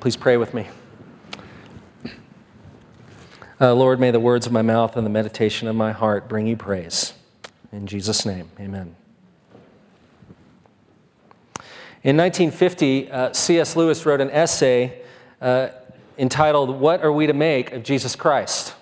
Please pray with me. Uh, Lord, may the words of my mouth and the meditation of my heart bring you praise. In Jesus' name, amen. In 1950, uh, C.S. Lewis wrote an essay uh, entitled, What Are We to Make of Jesus Christ?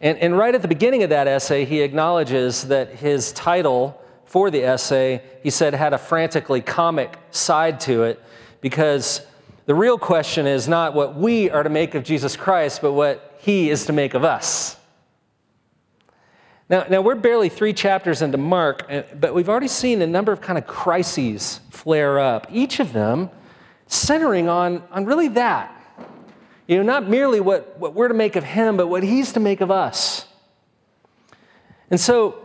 And, and right at the beginning of that essay, he acknowledges that his title for the essay, he said, had a frantically comic side to it because the real question is not what we are to make of Jesus Christ, but what he is to make of us. Now, now we're barely three chapters into Mark, but we've already seen a number of kind of crises flare up, each of them centering on, on really that. You know, not merely what, what we're to make of him, but what he's to make of us. And so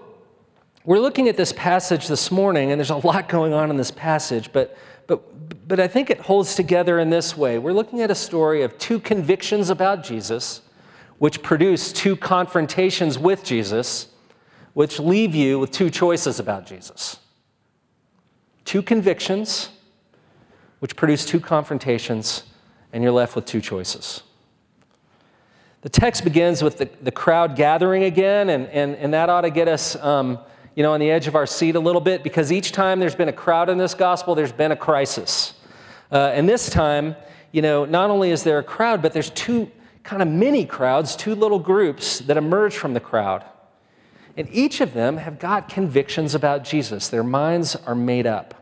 we're looking at this passage this morning, and there's a lot going on in this passage, but, but, but I think it holds together in this way. We're looking at a story of two convictions about Jesus, which produce two confrontations with Jesus which leave you with two choices about Jesus two convictions, which produce two confrontations, and you're left with two choices. The text begins with the, the crowd gathering again, and, and, and that ought to get us um, you know, on the edge of our seat a little bit because each time there's been a crowd in this gospel, there's been a crisis. Uh, and this time, you know, not only is there a crowd, but there's two kind of mini crowds, two little groups that emerge from the crowd. And each of them have got convictions about Jesus. Their minds are made up.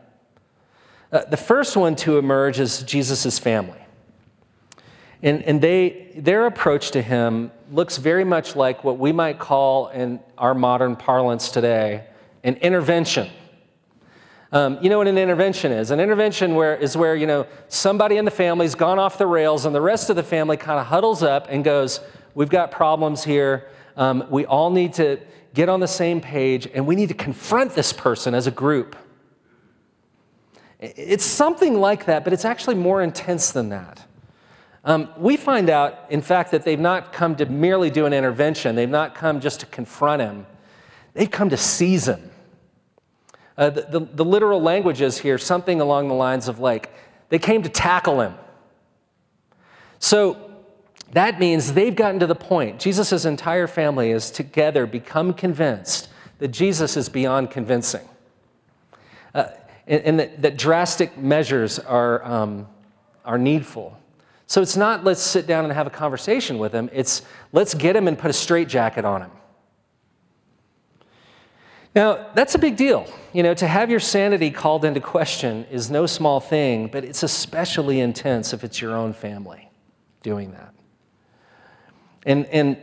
Uh, the first one to emerge is Jesus' family. And, and they, their approach to him looks very much like what we might call, in our modern parlance today, an intervention. Um, you know what an intervention is? An intervention where, is where you know, somebody in the family's gone off the rails and the rest of the family kind of huddles up and goes, We've got problems here. Um, we all need to get on the same page, and we need to confront this person as a group. It's something like that, but it's actually more intense than that. Um, we find out, in fact, that they've not come to merely do an intervention, they've not come just to confront him, they've come to seize him. Uh, the, the, the literal language is here something along the lines of like, they came to tackle him. So that means they've gotten to the point, Jesus' entire family has together become convinced that Jesus is beyond convincing. Uh, and, and that, that, drastic measures are, um, are needful. So it's not let's sit down and have a conversation with him, it's let's get him and put a straitjacket on him. Now, that's a big deal. You know, to have your sanity called into question is no small thing, but it's especially intense if it's your own family doing that. And, and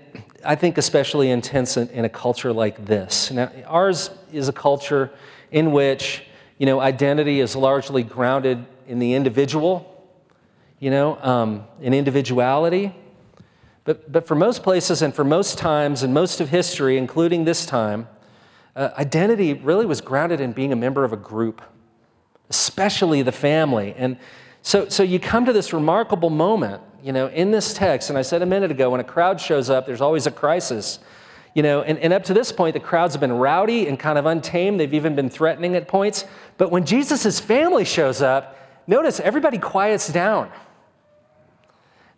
I think especially intense in, in, a culture like this. Now, ours is a culture in which, you know, identity is largely grounded in the individual, you know, um, in individuality. But, but for most places and for most times and most of history, including this time, uh, identity really was grounded in being a member of a group, especially the family. And so, so you come to this remarkable moment you know, in this text, and I said a minute ago, when a crowd shows up, there's always a crisis. You know, and, and up to this point, the crowds have been rowdy and kind of untamed. They've even been threatening at points. But when Jesus' family shows up, notice everybody quiets down.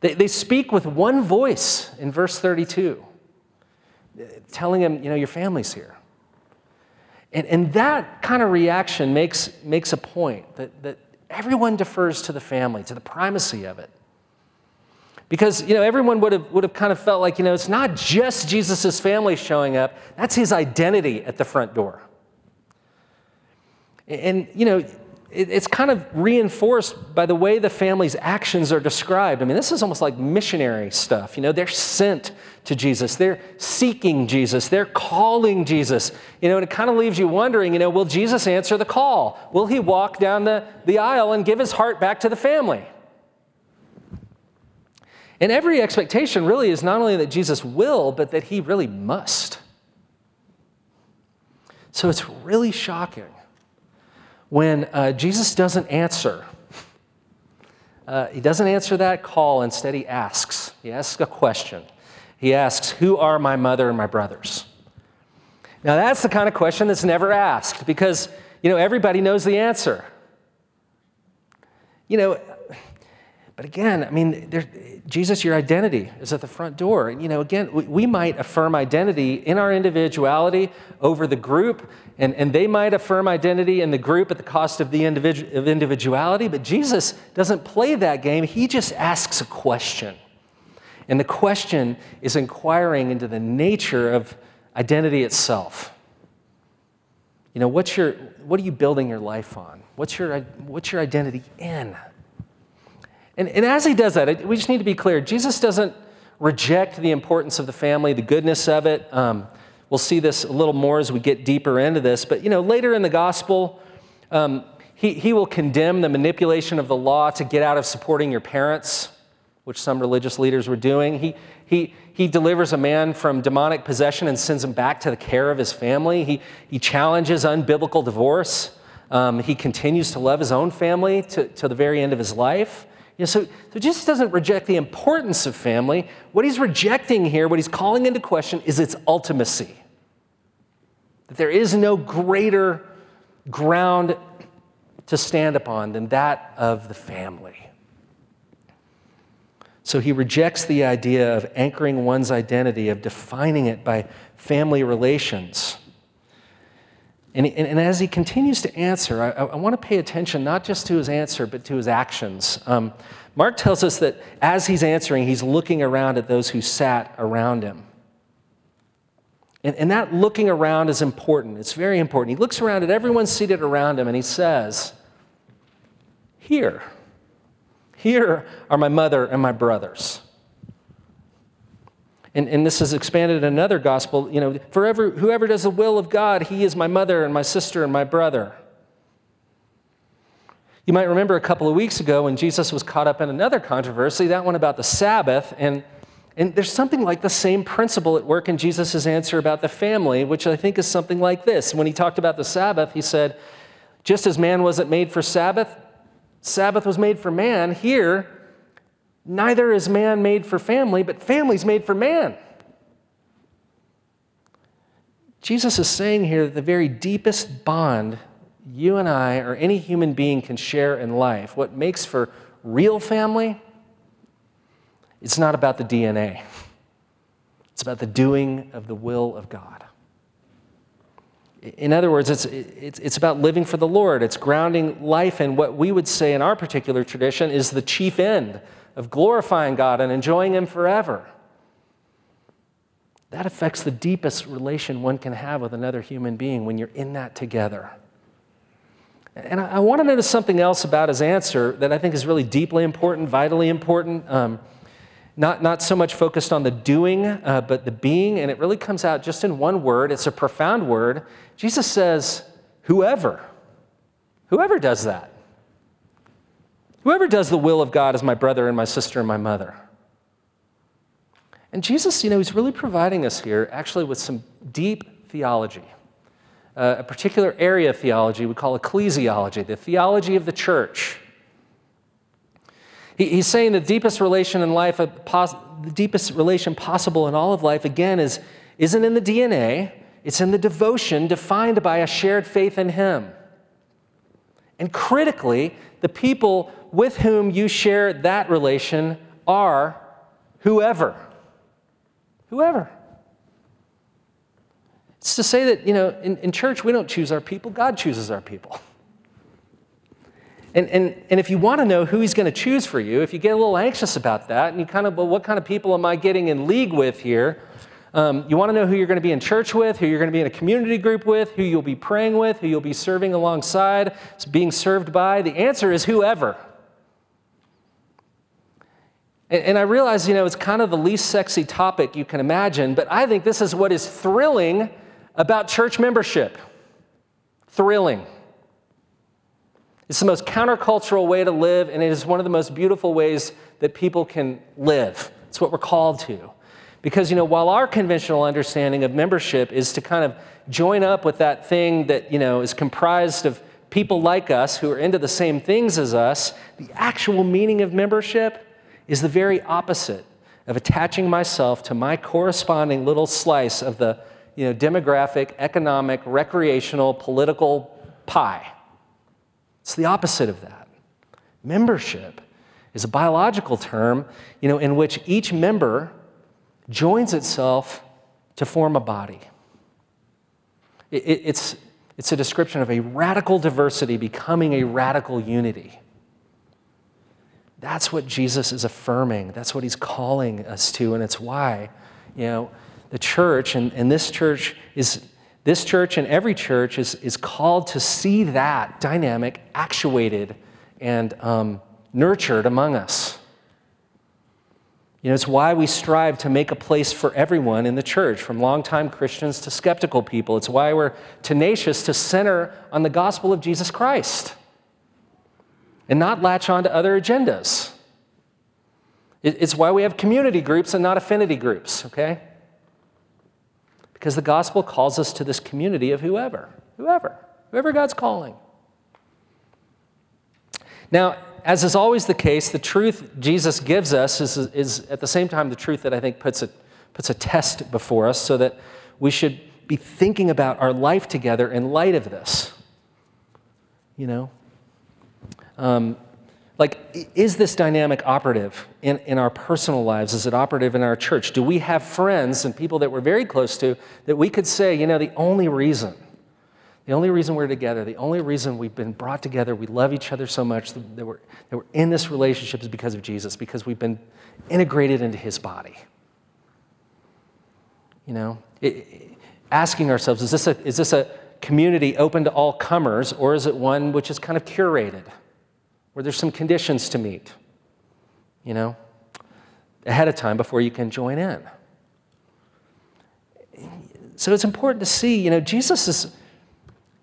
They, they speak with one voice in verse 32, telling him, you know, your family's here. And, and that kind of reaction makes, makes a point that, that everyone defers to the family, to the primacy of it. Because, you know, everyone would have, would have kind of felt like, you know, it's not just Jesus' family showing up, that's his identity at the front door. And, you know, it's kind of reinforced by the way the family's actions are described. I mean, this is almost like missionary stuff. You know, they're sent to Jesus, they're seeking Jesus, they're calling Jesus. You know, and it kind of leaves you wondering, you know, will Jesus answer the call? Will he walk down the, the aisle and give his heart back to the family? And every expectation really is not only that Jesus will, but that he really must. So it's really shocking when uh, Jesus doesn't answer. Uh, he doesn't answer that call, instead, he asks. He asks a question. He asks, Who are my mother and my brothers? Now, that's the kind of question that's never asked because, you know, everybody knows the answer. You know, But again, I mean, Jesus, your identity is at the front door. And, you know, again, we, we, might affirm identity in our individuality over the group, and, and they might affirm identity in the group at the cost of the individu- of individuality. But Jesus doesn't play that game. He just asks a question. And the question is inquiring into the nature of identity itself. You know, what's your, what are you building your life on? What's your, what's your identity in? And, and as he does that, we just need to be clear Jesus doesn't reject the importance of the family, the goodness of it. Um, we'll see this a little more as we get deeper into this. But, you know, later in the gospel, um, he, he will condemn the manipulation of the law to get out of supporting your parents, which some religious leaders were doing. He, he, he delivers a man from demonic possession and sends him back to the care of his family. He, he challenges unbiblical divorce. Um, he continues to love his own family to, to the very end of his life. You know, so, so Jesus doesn't reject the importance of family. What he's rejecting here, what he's calling into question, is its ultimacy. That there is no greater ground to stand upon than that of the family. So he rejects the idea of anchoring one's identity, of defining it by family relations. And, and, and, as he continues to answer, I, I want to pay attention not just to his answer, but to his actions. Um, Mark tells us that as he's answering, he's looking around at those who sat around him. And, and that looking around is important. It's very important. He looks around at everyone seated around him and he says, Here, here are my mother and my brothers. And, and this is expanded in another gospel. You know, forever, whoever does the will of God, he is my mother and my sister and my brother. You might remember a couple of weeks ago when Jesus was caught up in another controversy, that one about the Sabbath. And, and there's something like the same principle at work in Jesus' answer about the family, which I think is something like this. When he talked about the Sabbath, he said, just as man wasn't made for Sabbath, Sabbath was made for man. Here, Neither is man made for family, but family's made for man. Jesus is saying here that the very deepest bond you and I or any human being can share in life, what makes for real family, it's not about the DNA. It's about the doing of the will of God. In other words, it's, it's, it's about living for the Lord. It's grounding life in what we would say in our particular tradition is the chief end of glorifying God and enjoying Him forever. That affects the deepest relation one can have with another human being when you're in that together. And I, I want to notice something else about his answer that I think is really deeply important, vitally important. Um, not, not so much focused on the doing, uh, but the being, and it really comes out just in one word. It's a profound word. Jesus says, Whoever. Whoever does that. Whoever does the will of God is my brother and my sister and my mother. And Jesus, you know, he's really providing us here actually with some deep theology. Uh, a particular area of theology we call ecclesiology, the theology of the church. He, he's saying the deepest relation in life, pos- the deepest relation possible in all of life, again, is, isn't in the DNA, it's in the devotion defined by a shared faith in Him. And critically, the people with whom you share that relation are whoever. Whoever. It's to say that, you know, in, in church, we don't choose our people, God chooses our people. And, and, and if you want to know who he's going to choose for you, if you get a little anxious about that, and you kind of, well, what kind of people am I getting in league with here? Um, you want to know who you're going to be in church with, who you're going to be in a community group with, who you'll be praying with, who you'll be serving alongside, being served by? The answer is whoever. And, and I realize, you know, it's kind of the least sexy topic you can imagine, but I think this is what is thrilling about church membership. Thrilling. It's the most countercultural way to live, and it is one of the most beautiful ways that people can live. It's what we're called to. Because, you know, while our conventional understanding of membership is to kind of join up with that thing that, you know, is comprised of people like us who are into the same things as us, the actual meaning of membership is the very opposite of attaching myself to my corresponding little slice of the you know, demographic, economic, recreational, political pie. It's the opposite of that. Membership is a biological term, you know, in which each member joins itself to form a body. It, it, it's, it's a description of a radical diversity becoming a radical unity. That's what Jesus is affirming. That's what he's calling us to, and it's why, you know, the church and, and this church is this church and every church is, is called to see that dynamic actuated and um, nurtured among us. You know, it's why we strive to make a place for everyone in the church, from longtime Christians to skeptical people. It's why we're tenacious to center on the gospel of Jesus Christ and not latch on to other agendas. It's why we have community groups and not affinity groups, okay? Because the gospel calls us to this community of whoever, whoever, whoever God's calling. Now, as is always the case, the truth Jesus gives us is, is at the same time the truth that I think puts a, puts a test before us so that we should be thinking about our life together in light of this. You know? Um, like, is this dynamic operative in, in our personal lives? Is it operative in our church? Do we have friends and people that we're very close to that we could say, you know, the only reason the only reason we're together, the only reason we've been brought together, we love each other so much that we're, that we're in this relationship is because of Jesus, because we've been integrated into his body. You know, it, asking ourselves, is this, a, is this a community open to all comers, or is it one which is kind of curated, where there's some conditions to meet, you know, ahead of time before you can join in? So it's important to see, you know, Jesus is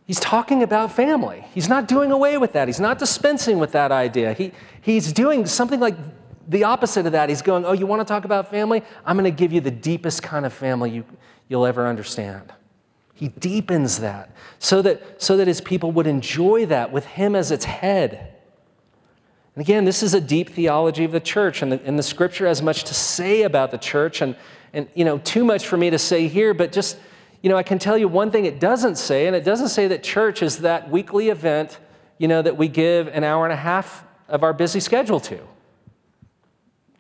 He's talking about family. He's not doing away with that. He's not dispensing with that idea. He, he's doing something like the opposite of that. He's going, Oh, you want to talk about family? I'm going to give you the deepest kind of family you, you'll ever understand. He deepens that so, that so that his people would enjoy that with him as its head. And again, this is a deep theology of the church, and the, and the scripture has much to say about the church, and, and you know, too much for me to say here, but just you know, I can tell you one thing it doesn't say, and it doesn't say that church is that weekly event, you know, that we give an hour and a half of our busy schedule to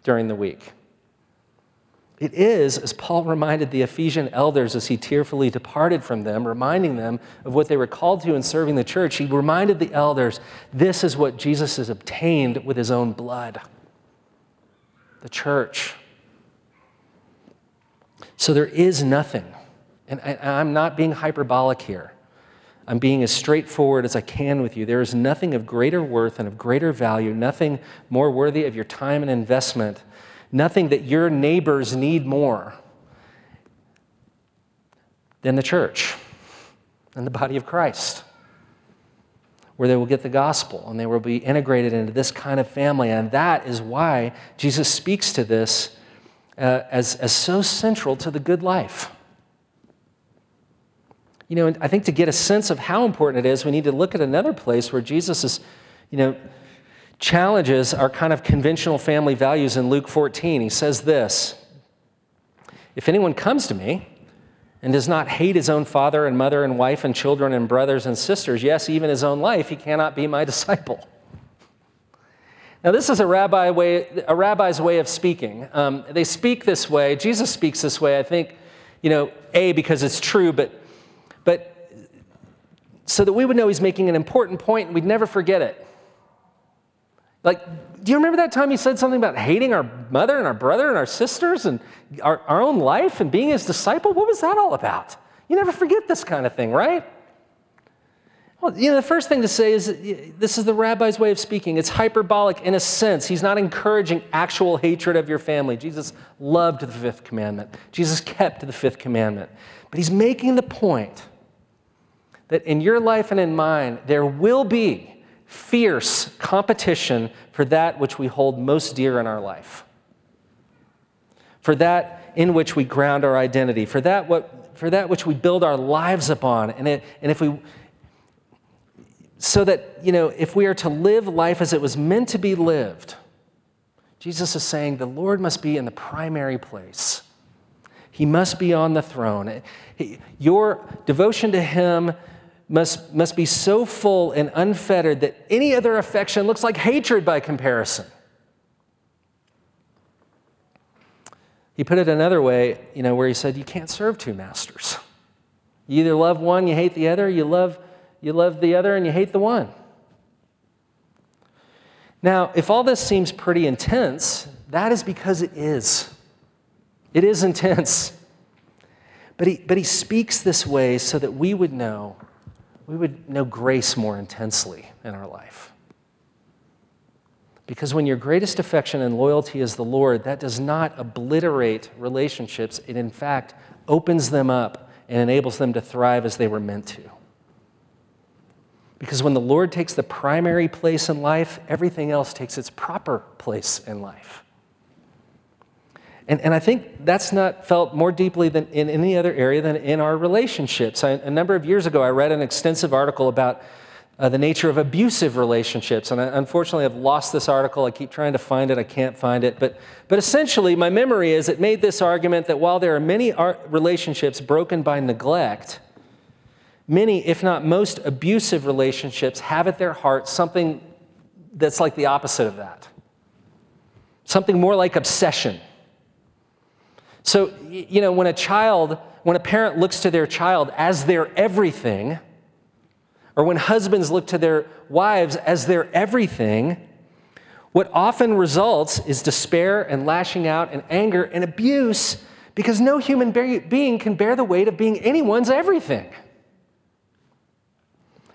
during the week. It is, as Paul reminded the Ephesian elders as he tearfully departed from them, reminding them of what they were called to in serving the church. He reminded the elders this is what Jesus has obtained with his own blood the church. So there is nothing and I'm not being hyperbolic here. I'm being as straightforward as I can with you. There is nothing of greater worth and of greater value, nothing more worthy of your time and investment, nothing that your neighbors need more than the church and the body of Christ, where they will get the gospel and they will be integrated into this kind of family. And that is why Jesus speaks to this uh, as, as so central to the good life. You know, I think to get a sense of how important it is, we need to look at another place where Jesus is, you know, challenges our kind of conventional family values in Luke 14. He says this If anyone comes to me and does not hate his own father and mother and wife and children and brothers and sisters, yes, even his own life, he cannot be my disciple. Now, this is a, rabbi way, a rabbi's way of speaking. Um, they speak this way. Jesus speaks this way, I think, you know, A, because it's true, but but so that we would know he's making an important point and we'd never forget it. Like, do you remember that time he said something about hating our mother and our brother and our sisters and our, our own life and being his disciple? What was that all about? You never forget this kind of thing, right? Well, you know, the first thing to say is this is the rabbi's way of speaking. It's hyperbolic in a sense. He's not encouraging actual hatred of your family. Jesus loved the fifth commandment, Jesus kept the fifth commandment. But he's making the point that in your life and in mine, there will be fierce competition for that which we hold most dear in our life, for that in which we ground our identity, for that, what, for that which we build our lives upon. And, it, and if we, so that, you know, if we are to live life as it was meant to be lived, Jesus is saying the Lord must be in the primary place. He must be on the throne. Your devotion to Him must, must be so full and unfettered that any other affection looks like hatred by comparison. He put it another way, you know, where he said, You can't serve two masters. You either love one, you hate the other, you love, you love the other, and you hate the one. Now, if all this seems pretty intense, that is because it is. It is intense. But he, but he speaks this way so that we would know we would know grace more intensely in our life. Because when your greatest affection and loyalty is the Lord, that does not obliterate relationships. It, in fact, opens them up and enables them to thrive as they were meant to. Because when the Lord takes the primary place in life, everything else takes its proper place in life. And, and I think that's not felt more deeply than in any other area than in our relationships. I, a number of years ago, I read an extensive article about uh, the nature of abusive relationships. And I, unfortunately, I've lost this article. I keep trying to find it, I can't find it. But, but essentially, my memory is it made this argument that while there are many relationships broken by neglect, many, if not most, abusive relationships have at their heart something that's like the opposite of that something more like obsession so, you know, when a child, when a parent looks to their child as their everything, or when husbands look to their wives as their everything, what often results is despair and lashing out and anger and abuse because no human being can bear the weight of being anyone's everything.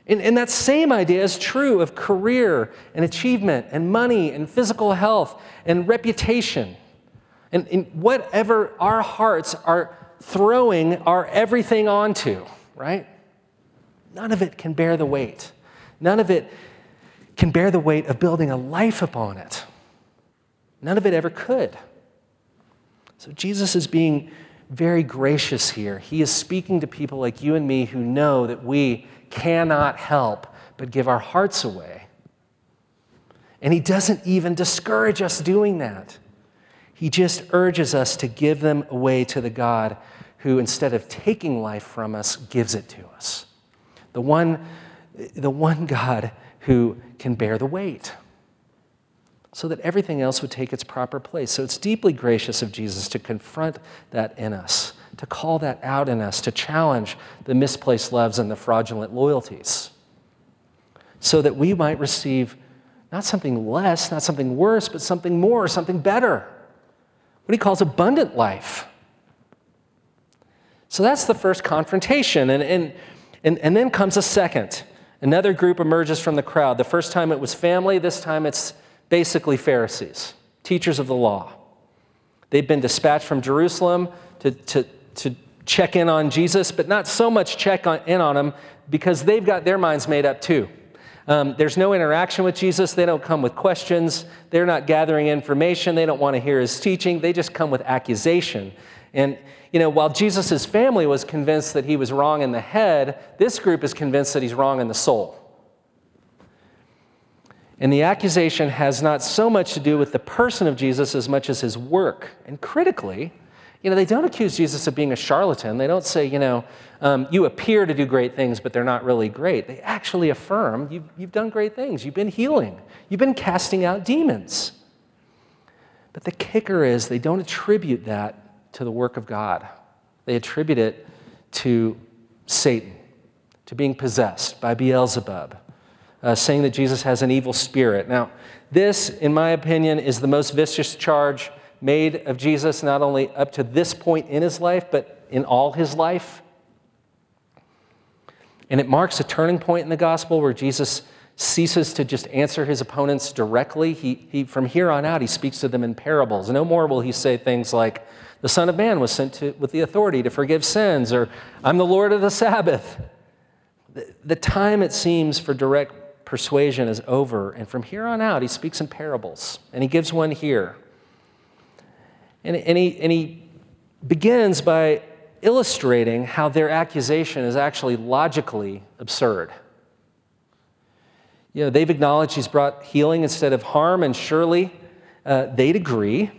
And, and, that same idea is true of career and achievement and money and physical health and reputation. And, and whatever our hearts are throwing our everything onto, right? None of it can bear the weight. None of it can bear the weight of building a life upon it. None of it ever could. So Jesus is being very gracious here. He is speaking to people like you and me who know that we cannot help but give our hearts away. And he doesn't even discourage us doing that. He just urges us to give them away to the God who, instead of taking life from us, gives it to us. The one, the one God who can bear the weight so that everything else would take its proper place. So it's deeply gracious of Jesus to confront that in us, to call that out in us, to challenge the misplaced loves and the fraudulent loyalties, so that we might receive not something less, not something worse, but something more, something better what he calls abundant life. So that's the first confrontation. And, and, and, and then comes a second. Another group emerges from the crowd. The first time it was family, this time it's basically Pharisees, teachers of the law. They've been dispatched from Jerusalem to, to, to check in on Jesus, but not so much check on, in on him because they've got their minds made up too. Um, there's no interaction with Jesus. They don't come with questions. They're not gathering information. They don't want to hear his teaching. They just come with accusation. And, you know, while Jesus' family was convinced that he was wrong in the head, this group is convinced that he's wrong in the soul. And the accusation has not so much to do with the person of Jesus as much as his work. And critically, you know, they don't accuse Jesus of being a charlatan. They don't say, you know, um, you appear to do great things, but they're not really great. They actually affirm you've, you've done great things. You've been healing, you've been casting out demons. But the kicker is they don't attribute that to the work of God, they attribute it to Satan, to being possessed by Beelzebub, uh, saying that Jesus has an evil spirit. Now, this, in my opinion, is the most vicious charge made of Jesus, not only up to this point in his life, but in all his life. And it marks a turning point in the gospel where Jesus ceases to just answer his opponents directly. He, he, from here on out, he speaks to them in parables. No more will he say things like, The Son of Man was sent to, with the authority to forgive sins, or I'm the Lord of the Sabbath. The, the time, it seems, for direct persuasion is over. And from here on out, he speaks in parables. And he gives one here. And, and, he, and he begins by illustrating how their accusation is actually logically absurd. You know, they've acknowledged he's brought healing instead of harm, and surely uh, they'd agree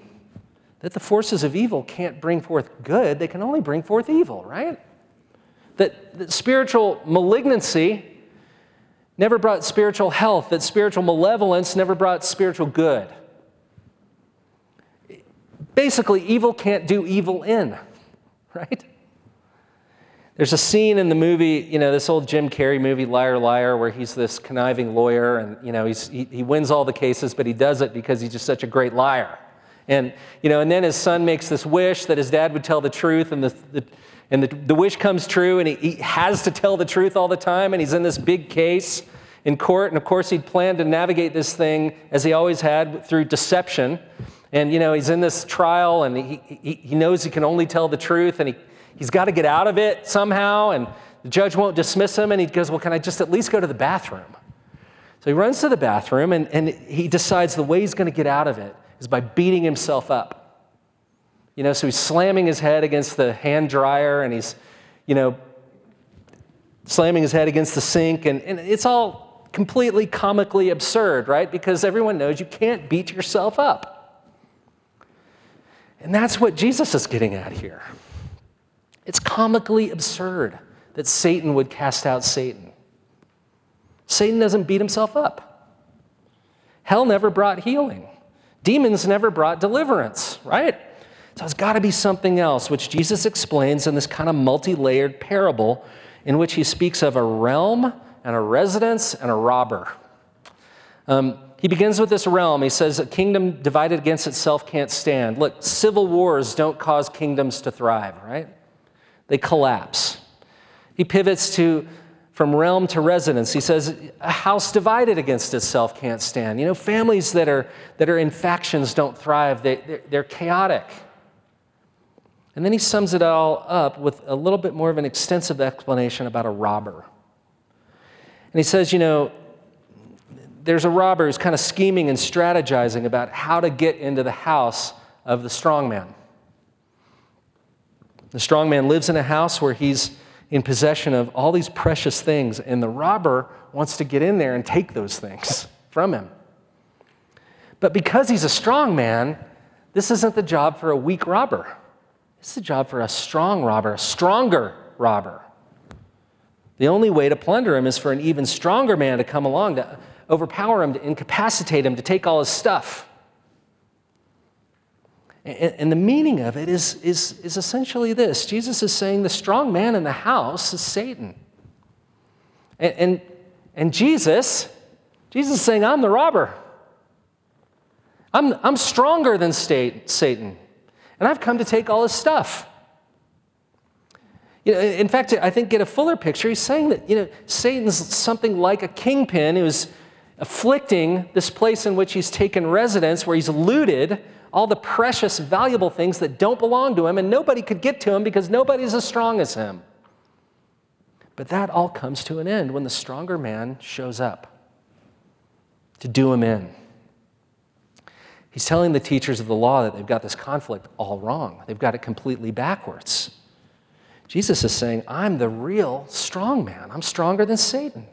that the forces of evil can't bring forth good, they can only bring forth evil, right? That, that spiritual malignancy never brought spiritual health, that spiritual malevolence never brought spiritual good. Basically, evil can't do evil in, right? There's a scene in the movie, you know, this old Jim Carrey movie, Liar Liar, where he's this conniving lawyer and, you know, he's, he, he wins all the cases, but he does it because he's just such a great liar. And, you know, and then his son makes this wish that his dad would tell the truth, and the, the and the, the wish comes true, and he, he has to tell the truth all the time, and he's in this big case in court. And of course, he'd planned to navigate this thing as he always had through deception. And, you know, he's in this trial, and he, he, he knows he can only tell the truth, and he, he's got to get out of it somehow. And the judge won't dismiss him, and he goes, Well, can I just at least go to the bathroom? So he runs to the bathroom, and, and he decides the way he's going to get out of it is by beating himself up. You know, so he's slamming his head against the hand dryer and he's, you know, slamming his head against the sink. And, and it's all completely comically absurd, right? Because everyone knows you can't beat yourself up. And that's what Jesus is getting at here. It's comically absurd that Satan would cast out Satan. Satan doesn't beat himself up. Hell never brought healing. Demons never brought deliverance, right? So it's got to be something else, which Jesus explains in this kind of multi layered parable in which he speaks of a realm and a residence and a robber. Um, he begins with this realm. He says, A kingdom divided against itself can't stand. Look, civil wars don't cause kingdoms to thrive, right? They collapse. He pivots to from realm to residence. He says, a house divided against itself can't stand. You know, families that are, that are in factions don't thrive, they, they're, they're chaotic. And then he sums it all up with a little bit more of an extensive explanation about a robber. And he says, you know, there's a robber who's kind of scheming and strategizing about how to get into the house of the strong man. The strong man lives in a house where he's in possession of all these precious things, and the robber wants to get in there and take those things from him. But because he's a strong man, this isn't the job for a weak robber. It's a job for a strong robber, a stronger robber. The only way to plunder him is for an even stronger man to come along to overpower him, to incapacitate him, to take all his stuff. And, the meaning of it is, is, is essentially this Jesus is saying the strong man in the house is Satan. And, and, and Jesus, Jesus is saying, I'm the robber. I'm, I'm stronger than Satan and I've come to take all his stuff. You know, in fact, I think get a fuller picture. He's saying that you know Satan's something like a kingpin who's afflicting this place in which he's taken residence, where he's looted all the precious, valuable things that don't belong to him, and nobody could get to him because nobody's as strong as him. But that all comes to an end when the stronger man shows up to do him in. He's telling the teachers of the law that they've got this conflict all wrong. They've got it completely backwards. Jesus is saying, I'm the real strong man. I'm stronger than Satan.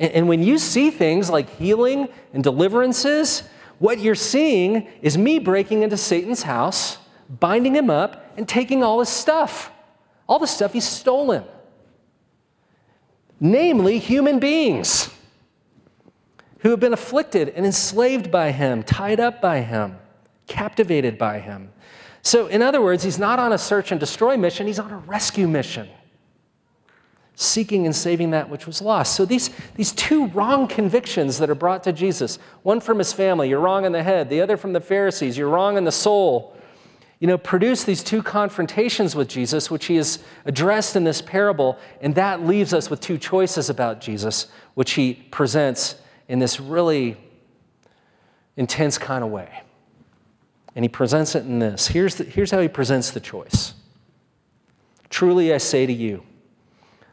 And, and when you see things like healing and deliverances, what you're seeing is me breaking into Satan's house, binding him up, and taking all his stuff, all the stuff he's stolen, namely human beings who have been afflicted and enslaved by him, tied up by him, captivated by him. So, in other words, he's not on a search and destroy mission, he's on a rescue mission, seeking and saving that which was lost. So, these, these two wrong convictions that are brought to Jesus one from his family, you're wrong in the head, the other from the Pharisees, you're wrong in the soul. You know, produce these two confrontations with Jesus, which he has addressed in this parable, and that leaves us with two choices about Jesus, which he presents in this really intense kind of way. And he presents it in this. Here's, the, here's how he presents the choice Truly I say to you,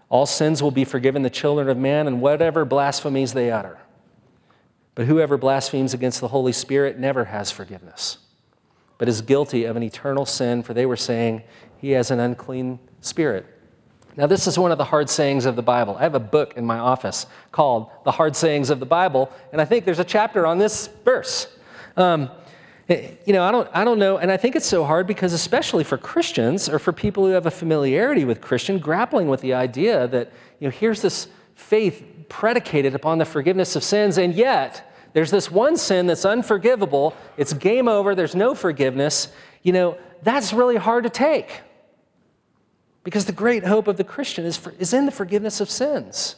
all sins will be forgiven the children of man and whatever blasphemies they utter. But whoever blasphemes against the Holy Spirit never has forgiveness, but is guilty of an eternal sin, for they were saying he has an unclean spirit. Now, this is one of the hard sayings of the Bible. I have a book in my office called The Hard Sayings of the Bible, and I think there's a chapter on this verse. Um, Eh, you know, I don't, I don't know, and I think it's so hard because, especially for Christians or for people who have a familiarity with Christian, grappling with the idea that, you know, here's this faith predicated upon the forgiveness of sins, and yet there's this one sin that's unforgivable, it's game over, there's no forgiveness, you know, that's really hard to take. Because the great hope of the Christian is, for, is in the forgiveness of sins.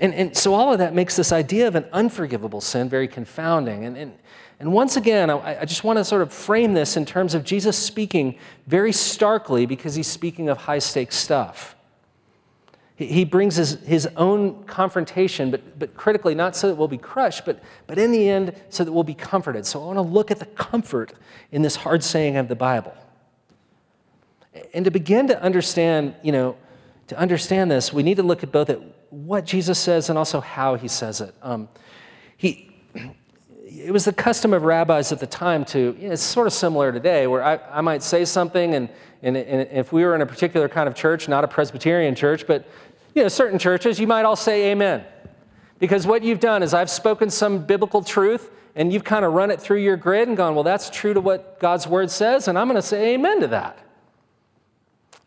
And, and so all of that makes this idea of an unforgivable sin very confounding. And, and, and once again, I, I just want to sort of frame this in terms of Jesus speaking very starkly because he's speaking of high stakes stuff. He, he brings his, his own confrontation, but, but critically, not so that we'll be crushed, but, but in the end, so that we'll be comforted. So I want to look at the comfort in this hard saying of the Bible. And to begin to understand, you know, to understand this, we need to look at both at what Jesus says and also how he says it. Um, he, it was the custom of rabbis at the time to, you know, it's sort of similar today, where I, I might say something, and, and, and if we were in a particular kind of church, not a Presbyterian church, but you know, certain churches, you might all say amen. Because what you've done is I've spoken some biblical truth, and you've kind of run it through your grid and gone, well, that's true to what God's word says, and I'm going to say amen to that.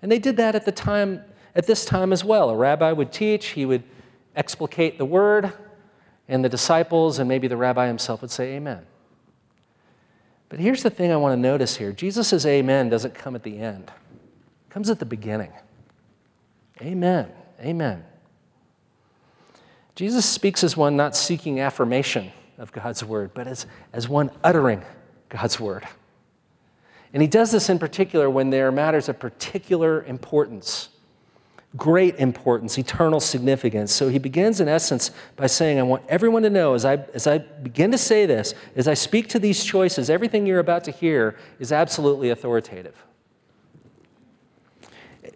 And they did that at the time at this time as well. A rabbi would teach, he would explicate the word, and the disciples and maybe the rabbi himself would say amen. But here's the thing I want to notice here Jesus' amen doesn't come at the end, it comes at the beginning. Amen. Amen. Jesus speaks as one not seeking affirmation of God's word, but as, as one uttering God's word. And he does this in particular when there are matters of particular importance great importance, eternal significance. So he begins, in essence, by saying, I want everyone to know as I, as I begin to say this, as I speak to these choices, everything you're about to hear is absolutely authoritative.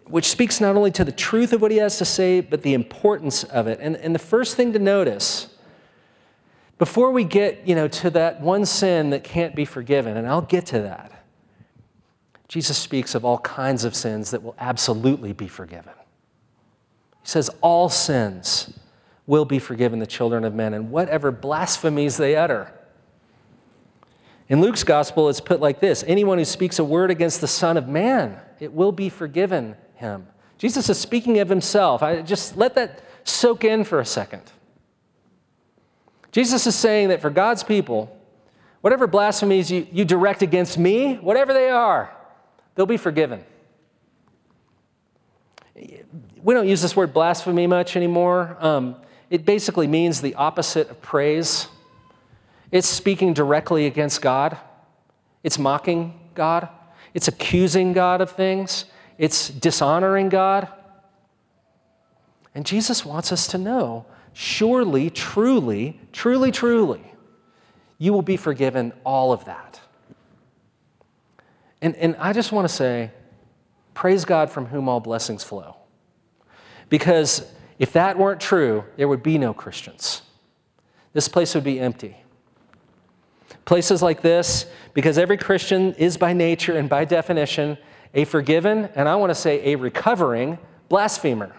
Which speaks not only to the truth of what he has to say, but the importance of it. And, and the first thing to notice, before we get you know, to that one sin that can't be forgiven, and I'll get to that, Jesus speaks of all kinds of sins that will absolutely be forgiven. He says, All sins will be forgiven the children of men, and whatever blasphemies they utter. In Luke's gospel, it's put like this Anyone who speaks a word against the Son of Man, it will be forgiven him. Jesus is speaking of himself. I just let that soak in for a second. Jesus is saying that for God's people, whatever blasphemies you, you direct against me, whatever they are, they'll be forgiven we don't use this word blasphemy much anymore. Um, it basically means the opposite of praise. It's speaking directly against God, it's mocking God, it's accusing God of things, it's dishonoring God. And Jesus wants us to know surely, truly, truly, truly, you will be forgiven all of that. And, and I just want to say, praise God from whom all blessings flow. Because if that weren't true, there would be no Christians. This place would be empty. Places like this, because every Christian is by nature and by definition a forgiven, and I want to say a recovering blasphemer.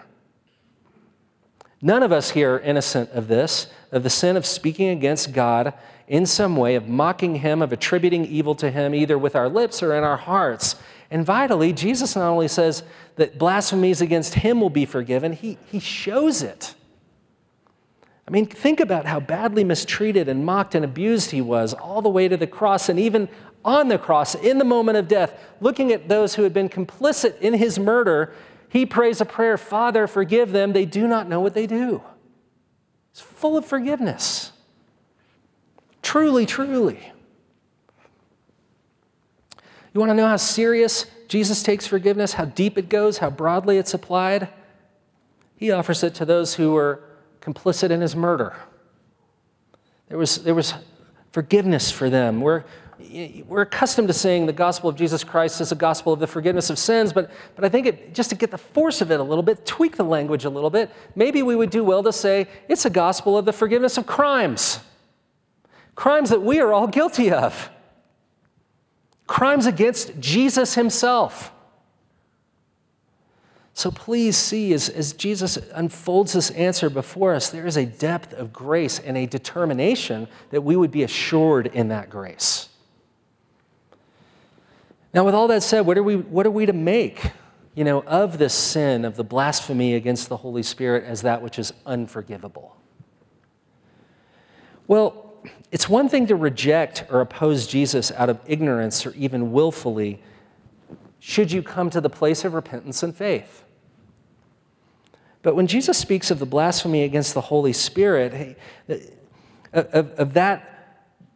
None of us here are innocent of this, of the sin of speaking against God in some way, of mocking Him, of attributing evil to Him, either with our lips or in our hearts. And vitally, Jesus not only says that blasphemies against him will be forgiven, he, he shows it. I mean, think about how badly mistreated and mocked and abused he was all the way to the cross, and even on the cross, in the moment of death, looking at those who had been complicit in his murder, he prays a prayer Father, forgive them. They do not know what they do. It's full of forgiveness. Truly, truly. You want to know how serious Jesus takes forgiveness, how deep it goes, how broadly it's applied? He offers it to those who were complicit in his murder. There was, there was forgiveness for them. We're, we're accustomed to saying the gospel of Jesus Christ is a gospel of the forgiveness of sins, but, but I think it, just to get the force of it a little bit, tweak the language a little bit, maybe we would do well to say it's a gospel of the forgiveness of crimes. Crimes that we are all guilty of crimes against Jesus himself. So please see, as, as Jesus unfolds this answer before us, there is a depth of grace and a determination that we would be assured in that grace. Now, with all that said, what are we, what are we to make you know, of this sin, of the blasphemy against the Holy Spirit as that which is unforgivable? Well, it's one thing to reject or oppose Jesus out of ignorance or even willfully, should you come to the place of repentance and faith. But when Jesus speaks of the blasphemy against the Holy Spirit, of, of that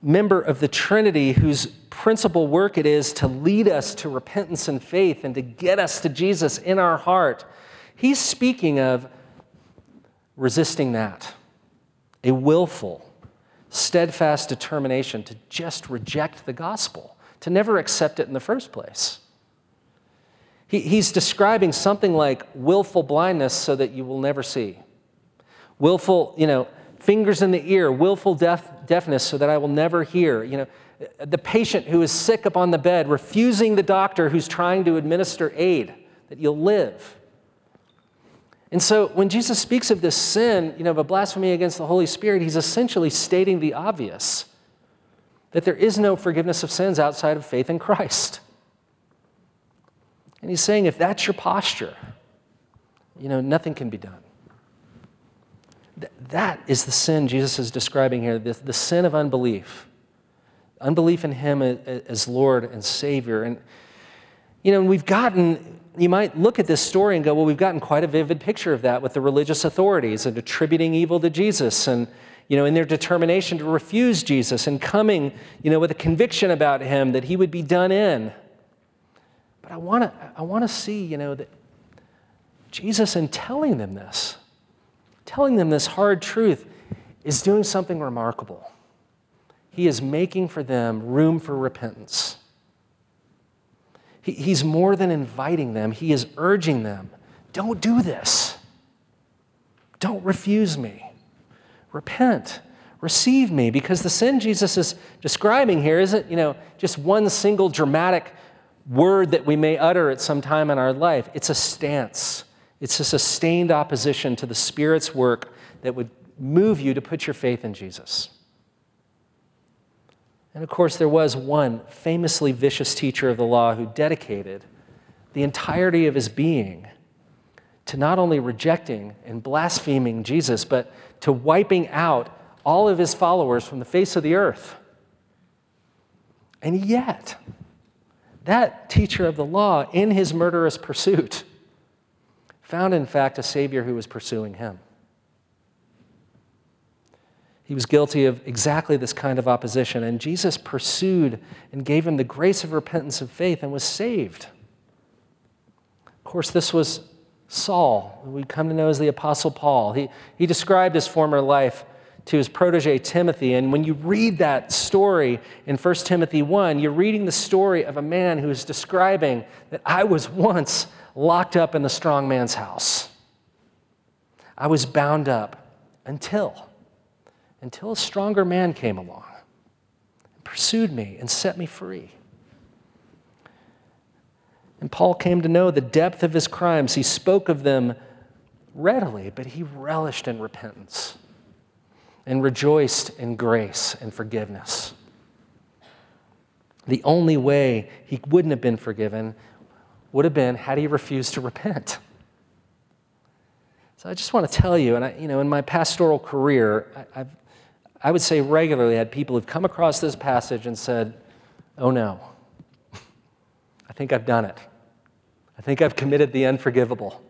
member of the Trinity whose principal work it is to lead us to repentance and faith and to get us to Jesus in our heart, he's speaking of resisting that. A willful, steadfast determination to just reject the gospel, to never accept it in the first place. He, he's describing something like willful blindness so that you will never see. Willful, you know, fingers in the ear, willful deaf, deafness so that I will never hear. You know, the patient who is sick upon the bed, refusing the doctor who's trying to administer aid, that you'll live. And so when Jesus speaks of this sin, you know, of a blasphemy against the Holy Spirit, he's essentially stating the obvious that there is no forgiveness of sins outside of faith in Christ. And he's saying if that's your posture, you know, nothing can be done. that is the sin Jesus is describing here the, the sin of unbelief. Unbelief in him as Lord and Savior. And, you know, we've gotten you might look at this story and go, well, we've gotten quite a vivid picture of that with the religious authorities and attributing evil to Jesus and, you know, in their determination to refuse Jesus and coming, you know, with a conviction about him that he would be done in. But I want to I want to see, you know, that Jesus in telling them this, telling them this hard truth is doing something remarkable. He is making for them room for repentance. He, he's more than inviting them, he is urging them don't do this. Don't refuse me. Repent. Receive me. Because the sin Jesus is describing here isn't, you know, just one single dramatic word that we may utter at some time in our life. It's a stance. It's a sustained opposition to the Spirit's work that would move you to put your faith in Jesus. And of course, there was one famously vicious teacher of the law who dedicated the entirety of his being to not only rejecting and blaspheming Jesus, but to wiping out all of his followers from the face of the earth. And yet, that teacher of the law, in his murderous pursuit, found in fact a Savior who was pursuing him. He was guilty of exactly this kind of opposition, and Jesus pursued and gave him the grace of repentance and faith and was saved. Of course, this was Saul, who we come to know as the Apostle Paul. He, he described his former life to his protege Timothy, and when you read that story in 1 Timothy 1, you're reading the story of a man who is describing that I was once locked up in the strong man's house. I was bound up until until a stronger man came along and pursued me and set me free. And Paul came to know the depth of his crimes. He spoke of them readily, but he relished in repentance and rejoiced in grace and forgiveness. The only way he wouldn't have been forgiven would have been had he refused to repent. So I just want to tell you, and I, you know, in my pastoral career, I, I've I would say regularly had people who've come across this passage and said, Oh no, I think I've done it. I think I've committed the unforgivable.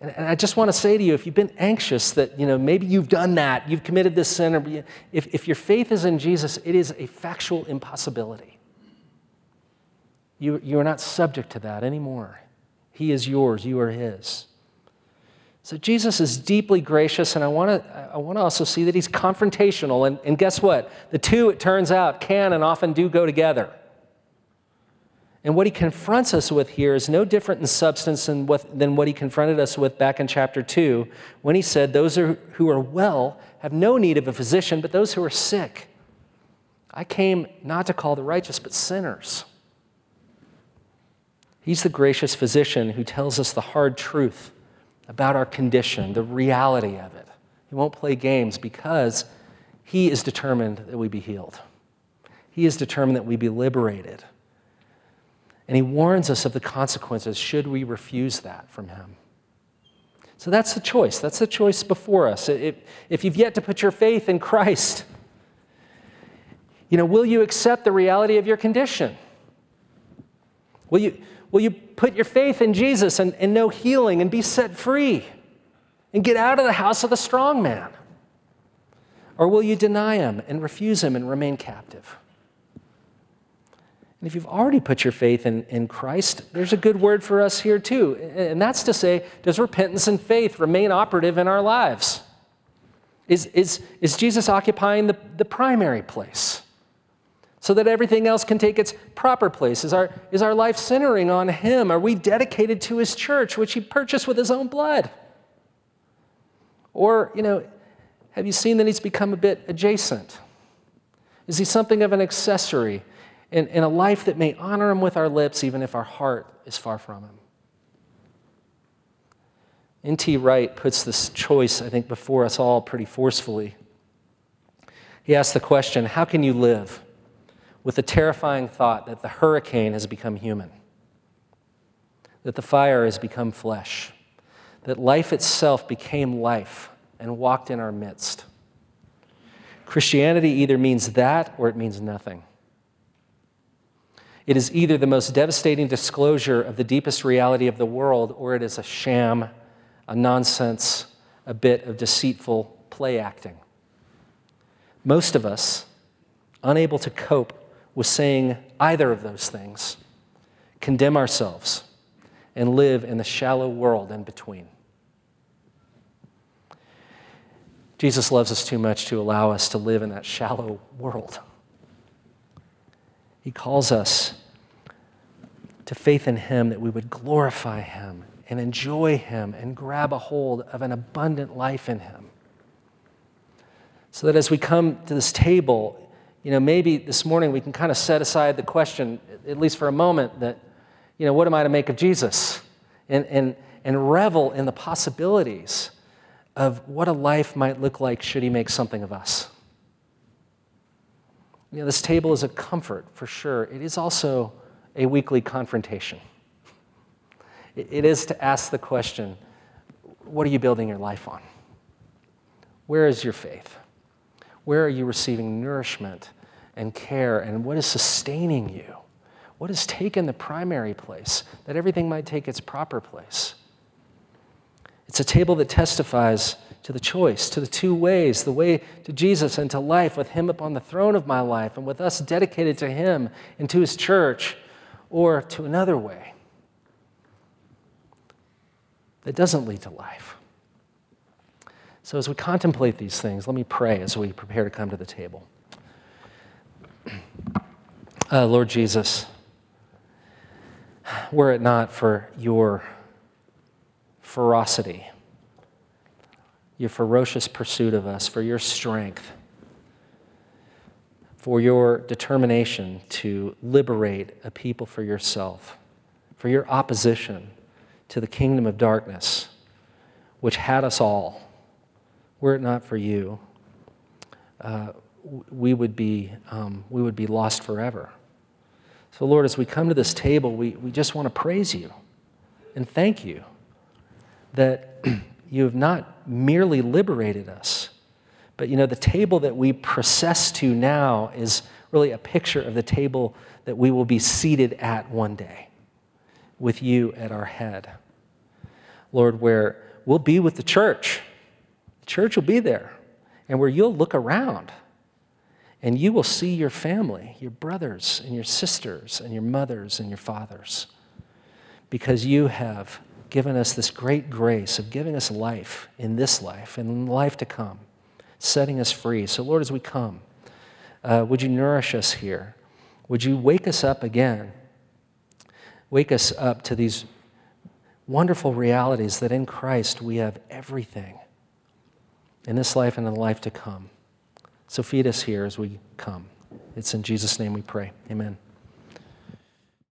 And, and I just want to say to you if you've been anxious that, you know, maybe you've done that, you've committed this sin, or if, if your faith is in Jesus, it is a factual impossibility. You, you are not subject to that anymore. He is yours, you are His. So Jesus is deeply gracious, and I want to I want to also see that he's confrontational. And, and guess what? The two, it turns out, can and often do go together. And what he confronts us with here is no different in substance than what, than what he confronted us with back in chapter 2 when he said, Those are, who are well have no need of a physician, but those who are sick. I came not to call the righteous, but sinners. He's the gracious physician who tells us the hard truth about our condition, the reality of it. He won't play games because he is determined that we be healed. He is determined that we be liberated. And he warns us of the consequences should we refuse that from him. So that's the choice. That's the choice before us. If, you've yet to put your faith in Christ, you know, will you accept the reality of your condition? Will you, will you put your faith in Jesus and, and know healing and be set free and get out of the house of the strong man? Or will you deny him and refuse him and remain captive? And if you've already put your faith in, in Christ, there's a good word for us here too. And that's to say, does repentance and faith remain operative in our lives? Is, is, is Jesus occupying the, the primary place so that everything else can take its proper place? Is our, is our life centering on Him? Are we dedicated to His church, which He purchased with His own blood? Or, you know, have you seen that He's become a bit adjacent? Is He something of an accessory? in, in a life that may honor Him with our lips, even if our heart is far from Him. N.T. Wright puts this choice, I think, before us all pretty forcefully. He asks the question How can you live with the terrifying thought that the hurricane has become human, that the fire has become flesh, that life itself became life and walked in our midst? Christianity either means that or it means nothing. It is either the most devastating disclosure of the deepest reality of the world, or it is a sham, a nonsense, a bit of deceitful play acting. Most of us, unable to cope with saying either of those things, condemn ourselves and live in the shallow world in between. Jesus loves us too much to allow us to live in that shallow world. He calls us to faith in Him that we would glorify Him and enjoy Him and grab a hold of an abundant life in Him. So that as we come to this table, you know, maybe this morning we can kind of set aside the question, at least for a moment, that, you know, what am I to make of Jesus? And, and, and revel in the possibilities of what a life might look like should He make something of us. You know, this table is a comfort for sure. It is also a weekly confrontation. It is to ask the question what are you building your life on? Where is your faith? Where are you receiving nourishment and care? And what is sustaining you? What has taken the primary place that everything might take its proper place? It's a table that testifies to the choice, to the two ways the way to Jesus and to life, with Him upon the throne of my life, and with us dedicated to Him and to His church, or to another way that doesn't lead to life. So, as we contemplate these things, let me pray as we prepare to come to the table. Uh, Lord Jesus, were it not for your ferocity, your ferocious pursuit of us, for your strength, for your determination to liberate a people for yourself, for your opposition to the kingdom of darkness, which had us all. Were it not for you, uh, we, would be, um, we would be lost forever. So, Lord, as we come to this table, we, we just want to praise you and thank you that you have not merely liberated us, but you know, the table that we process to now is really a picture of the table that we will be seated at one day with you at our head. Lord, where we'll be with the church. Church will be there, and where you'll look around and you will see your family, your brothers and your sisters and your mothers and your fathers, because you have given us this great grace of giving us life in this life and in life to come, setting us free. So, Lord, as we come, uh, would you nourish us here? Would you wake us up again? Wake us up to these wonderful realities that in Christ we have everything in this life and in the life to come. So feed us here as we come. It's in Jesus' name we pray. Amen.